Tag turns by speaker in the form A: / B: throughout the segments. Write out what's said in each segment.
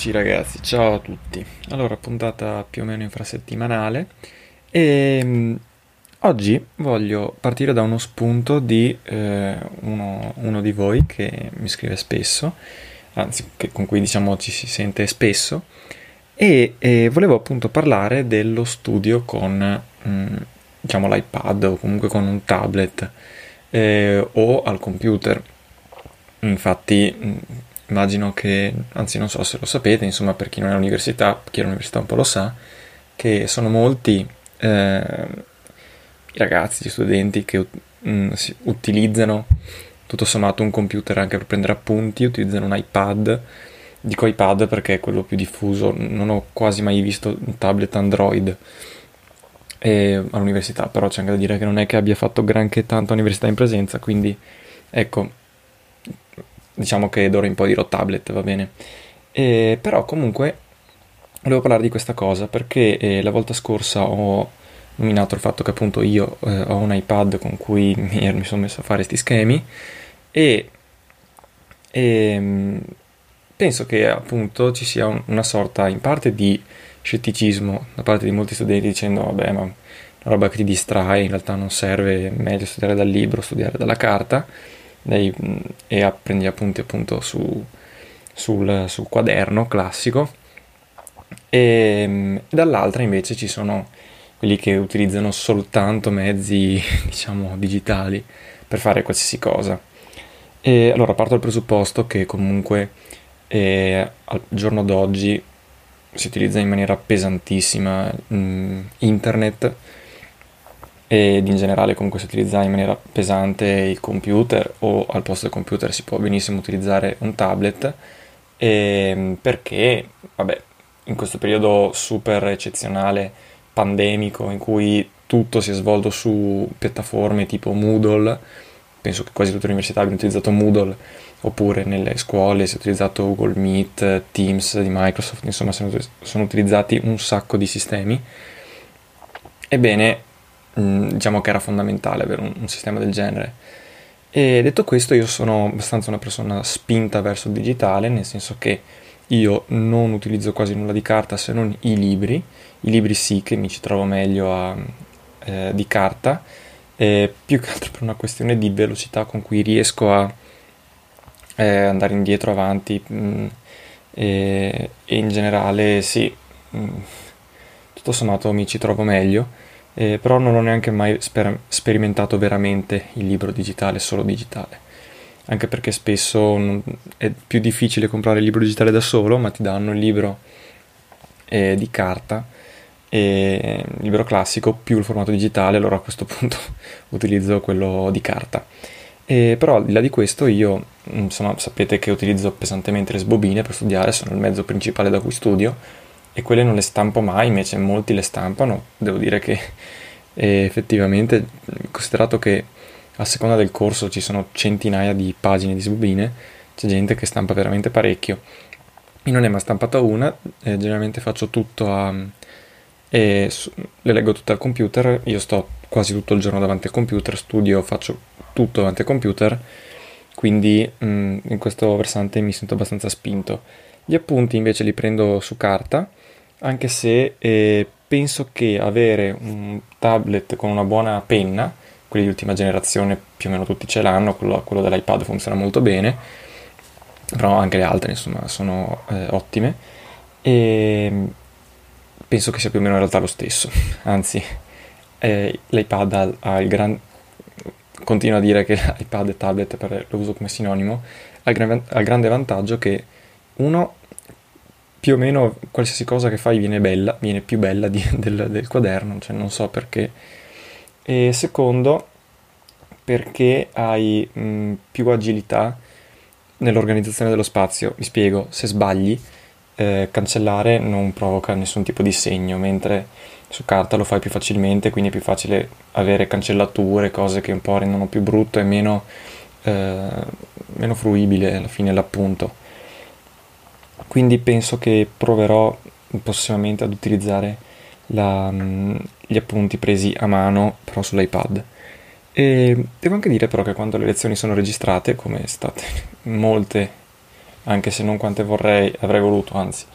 A: Eccoci ragazzi, ciao a tutti. Allora, puntata più o meno infrasettimanale e mh, oggi voglio partire da uno spunto di eh, uno, uno di voi che mi scrive spesso, anzi che- con cui diciamo ci si sente spesso e, e volevo appunto parlare dello studio con mh, diciamo l'iPad o comunque con un tablet eh, o al computer. Infatti, mh, immagino che, anzi non so se lo sapete, insomma per chi non è all'università, chi è all'università un po' lo sa, che sono molti eh, i ragazzi, gli studenti che mh, si- utilizzano tutto sommato un computer anche per prendere appunti, utilizzano un iPad. Dico iPad perché è quello più diffuso, non ho quasi mai visto un tablet Android eh, all'università, però c'è anche da dire che non è che abbia fatto granché tanto all'università in presenza, quindi ecco, diciamo che d'ora in poi dirò tablet, va bene. Eh, però comunque volevo parlare di questa cosa perché eh, la volta scorsa ho nominato il fatto che appunto io eh, ho un iPad con cui mi, sono messo a fare questi schemi e, e penso che appunto ci sia un- una sorta in parte di scetticismo da parte di molti studenti dicendo vabbè ma una roba che ti distrae in realtà non serve, è meglio studiare dal libro, studiare dalla carta dai- mh, e prendi appunti appunto su, sul, sul quaderno classico. E mh, dall'altra invece ci sono quelli che utilizzano soltanto mezzi diciamo digitali per fare qualsiasi cosa. E allora parto dal presupposto che comunque eh, al giorno d'oggi si utilizza in maniera pesantissima mh, internet ed in generale comunque si utilizza in maniera pesante il computer o al posto del computer si può benissimo utilizzare un tablet ehm, perché vabbè in questo periodo super eccezionale pandemico in cui tutto si è svolto su piattaforme tipo Moodle penso che quasi tutte le università abbiano utilizzato Moodle oppure nelle scuole si è utilizzato Google Meet, Teams di Microsoft, insomma sono, sono utilizzati un sacco di sistemi. Ebbene, diciamo che era fondamentale avere un, un sistema del genere. E detto questo, io sono abbastanza una persona spinta verso il digitale, nel senso che io non utilizzo quasi nulla di carta se non i libri. I libri sì che mi ci trovo meglio a, eh, di carta, eh, più che altro per una questione di velocità con cui riesco a eh, andare indietro, avanti mh, e, e in generale sì, mh, tutto sommato mi ci trovo meglio, eh, però non ho neanche mai sper- sperimentato veramente il libro digitale, solo digitale. Anche perché spesso non- è più difficile comprare il libro digitale da solo, ma ti danno il libro eh, di carta, e il libro classico più il formato digitale, allora a questo punto utilizzo quello di carta. E però al di là di questo io, insomma, sapete che utilizzo pesantemente le sbobine per studiare, sono il mezzo principale da cui studio e quelle non le stampo mai, invece molti le stampano. Devo dire che eh, effettivamente, considerato che a seconda del corso ci sono centinaia di pagine di sbobine, c'è gente che stampa veramente parecchio. e non è mai stampata una, eh, generalmente faccio tutto a... E su, le leggo tutte al computer, io sto quasi tutto il giorno davanti al computer, studio, faccio tutto davanti al computer, quindi mh, mm, in questo versante mi sento abbastanza spinto. Gli appunti invece li prendo su carta, anche se eh, penso che avere un tablet con una buona penna, quelli di ultima generazione più o meno tutti ce l'hanno, quello, quello dell'iPad funziona molto bene, però anche le altre insomma sono eh, ottime. E penso che sia più o meno in realtà lo stesso, anzi eh, l'iPad ha, ha il gran... continuo a dire che l'iPad e tablet per, lo uso come sinonimo, ha il, gran, grande vantaggio che uno più o meno qualsiasi cosa che fai viene bella, viene più bella di, del, del, quaderno, cioè non so perché. E secondo, perché hai mh, più agilità nell'organizzazione dello spazio. Vi spiego, se sbagli, eh, cancellare non provoca nessun tipo di segno, mentre su carta lo fai più facilmente, quindi è più facile avere cancellature, cose che un po' rendono più brutto e meno, eh, meno fruibile alla fine l'appunto. Quindi penso che proverò prossimamente ad utilizzare la, gli appunti presi a mano, però sull'iPad. E devo anche dire però che quando le lezioni sono registrate, come state molte, anche se non quante vorrei, avrei voluto, anzi,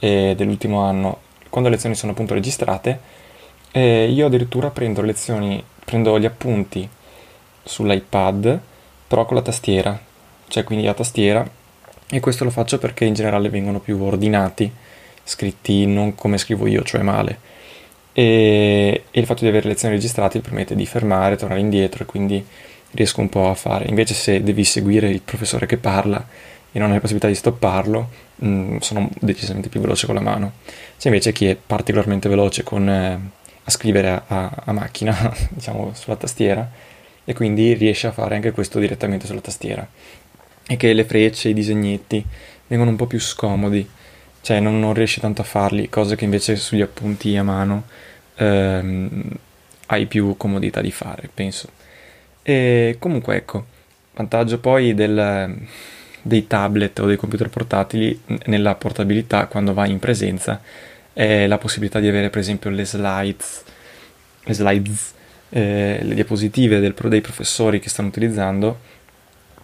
A: dell'ultimo anno, quando le lezioni sono appunto registrate, eh, io addirittura prendo lezioni, prendo gli appunti sull'iPad, però con la tastiera, cioè quindi la tastiera, e questo lo faccio perché in generale vengono più ordinati, scritti non come scrivo io, cioè male. E, e il fatto di avere lezioni registrate permette di fermare, tornare indietro e quindi riesco un po' a fare. Invece se devi seguire il professore che parla e non hai la possibilità di stopparlo, mh, mm, sono decisamente più veloce con la mano. C'è invece chi è particolarmente veloce con, eh, a scrivere a, a macchina, diciamo sulla tastiera, e quindi riesce a fare anche questo direttamente sulla tastiera. E che le frecce, i disegnetti vengono un po' più scomodi, cioè non, non riesci tanto a farli, cose che invece sugli appunti a mano ehm, hai più comodità di fare, penso. E comunque ecco, vantaggio poi del, dei tablet o dei computer portatili nella portabilità quando vai in presenza è la possibilità di avere per esempio le slides, le, slides, eh, le diapositive del, dei professori che stanno utilizzando,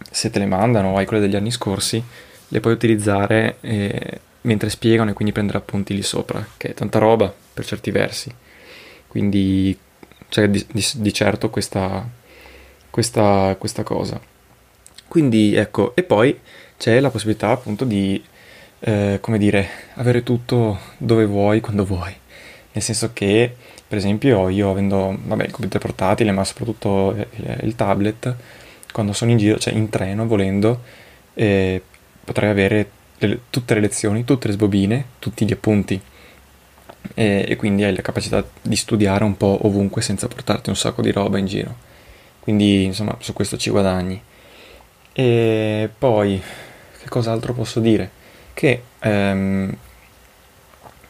A: se te le mandano o hai quelle degli anni scorsi, le puoi utilizzare eh, mentre spiegano e quindi prendere appunti lì sopra, che è tanta roba per certi versi. Quindi c'è di, di, di certo questa, questa, questa cosa. Quindi ecco, e poi c'è la possibilità appunto di, eh, come dire, avere tutto dove vuoi, quando vuoi. Nel senso che, per esempio, io avendo, vabbè, il computer portatile, ma soprattutto il, il tablet, quando sono in giro, cioè in treno, volendo, eh, potrei avere le, tutte le lezioni, tutte le sbobine, tutti gli appunti. E, e quindi hai la capacità di studiare un po' ovunque senza portarti un sacco di roba in giro. Quindi, insomma, su questo ci guadagni. E poi, che cos'altro posso dire? Che ehm,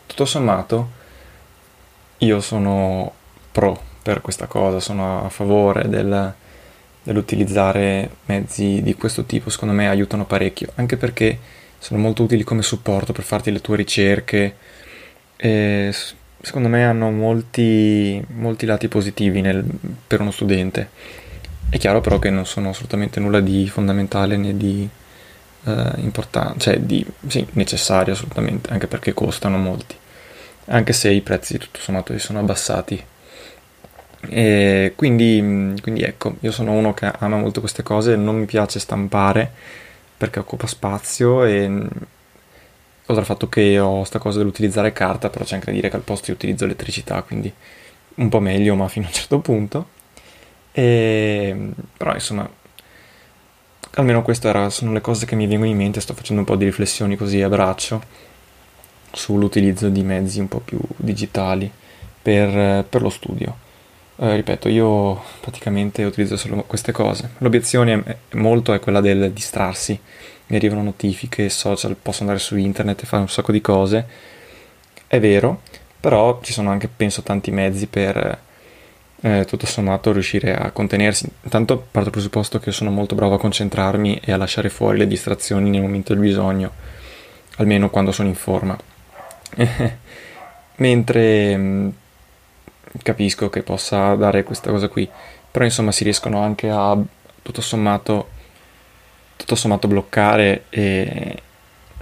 A: tutto sommato io sono pro per questa cosa, sono a favore del, dell'utilizzare mezzi di questo tipo, secondo me aiutano parecchio, anche perché sono molto utili come supporto per farti le tue ricerche e secondo me hanno molti, molti lati positivi nel, per uno studente è chiaro però che non sono assolutamente nulla di fondamentale né di eh, importante, cioè di sì, necessario assolutamente, anche perché costano molti, anche se i prezzi tutto sommato si sono abbassati. E quindi, quindi ecco, io sono uno che ama molto queste cose, non mi piace stampare perché occupa spazio e oltre al fatto che ho sta cosa dell'utilizzare carta, però c'è anche da dire che al posto io utilizzo elettricità, quindi un po' meglio, ma fino a un certo punto. E, però insomma, almeno queste sono le cose che mi vengono in mente, sto facendo un po' di riflessioni così a braccio sull'utilizzo di mezzi un po' più digitali per, per lo studio. Eh, ripeto, io praticamente utilizzo solo queste cose. L'obiezione è, molto è quella del distrarsi. Mi arrivano notifiche, social, posso andare su internet e fare un sacco di cose. È vero, però ci sono anche, penso, tanti mezzi per eh, tutto sommato riuscire a contenersi. Intanto parto dal presupposto che sono molto bravo a concentrarmi e a lasciare fuori le distrazioni nel momento del bisogno. almeno quando sono in forma. Mentre mh, capisco che possa dare questa cosa qui, però insomma si riescono anche a tutto sommato, tutto sommato bloccare e,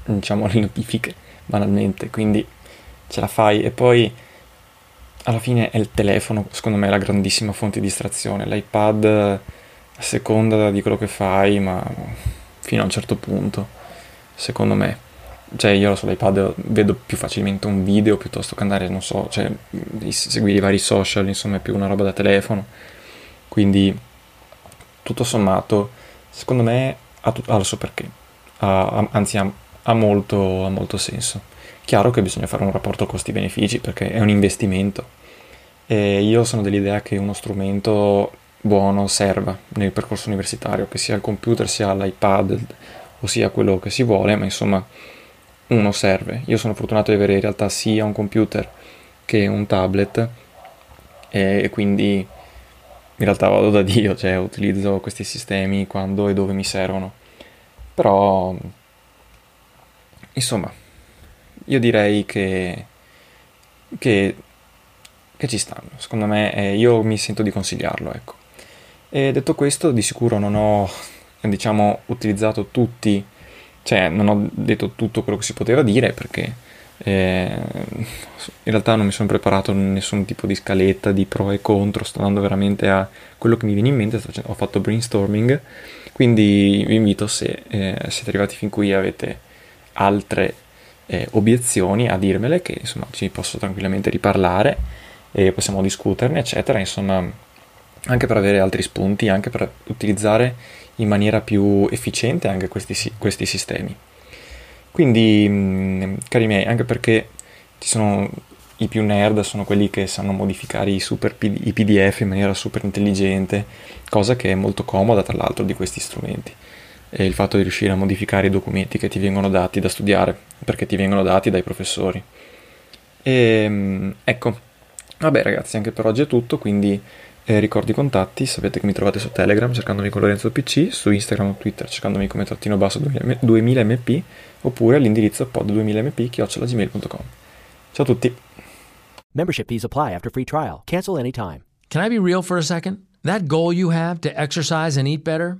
A: diciamo le notifiche banalmente, quindi ce la fai e poi alla fine è il telefono, secondo me la grandissima fonte di distrazione, l'iPad a seconda di quello che fai, ma fino a un certo punto, secondo me. Cioè io sull'iPad vedo più facilmente un video piuttosto che andare, non so, cioè seguire i vari social, insomma è più una roba da telefono. Quindi tutto sommato, secondo me ha, tut- ha il suo perché, ha, anzi ha, ha, molto, ha molto senso. Chiaro che bisogna fare un rapporto costi-benefici perché è un investimento. E io sono dell'idea che uno strumento buono serva nel percorso universitario, che sia il computer, sia l'iPad o sia quello che si vuole, ma insomma uno serve. Io sono fortunato di avere in realtà sia un computer che un tablet e quindi in realtà vado da Dio, cioè utilizzo questi sistemi quando e dove mi servono. Però insomma, io direi che che, che ci stanno. Secondo me eh, io mi sento di consigliarlo, ecco. E detto questo, di sicuro non ho, diciamo, utilizzato tutti, cioè non ho detto tutto quello che si poteva dire perché eh, in realtà non mi sono preparato nessun tipo di scaletta di pro e contro, sto andando veramente a quello che mi viene in mente, ho fatto brainstorming, quindi vi invito se eh, siete arrivati fin qui e avete altre eh, obiezioni a dirmele che insomma ci posso tranquillamente riparlare e possiamo discuterne eccetera, insomma anche per avere altri spunti, anche per utilizzare in maniera più efficiente anche questi, questi sistemi. Quindi, mm, cari miei, anche perché ci sono i più nerd, sono quelli che sanno modificare i, super, i PDF in maniera super intelligente, cosa che è molto comoda tra l'altro di questi strumenti. E il fatto di riuscire a modificare i documenti che ti vengono dati da studiare, perché ti vengono dati dai professori. E mm, ecco, vabbè ragazzi, anche per oggi è tutto, quindi e ricordi i contatti, sapete che mi trovate su Telegram cercandomi con Lorenzo PC, su Instagram o Twitter cercandomi come trattino basso 2000mp oppure all'indirizzo pod2000mp chiocciolagmail.com. Ciao a tutti.
B: Membership fees apply after free trial. Cancel anytime.
C: Can I be real for a second? That goal you have to exercise and eat better,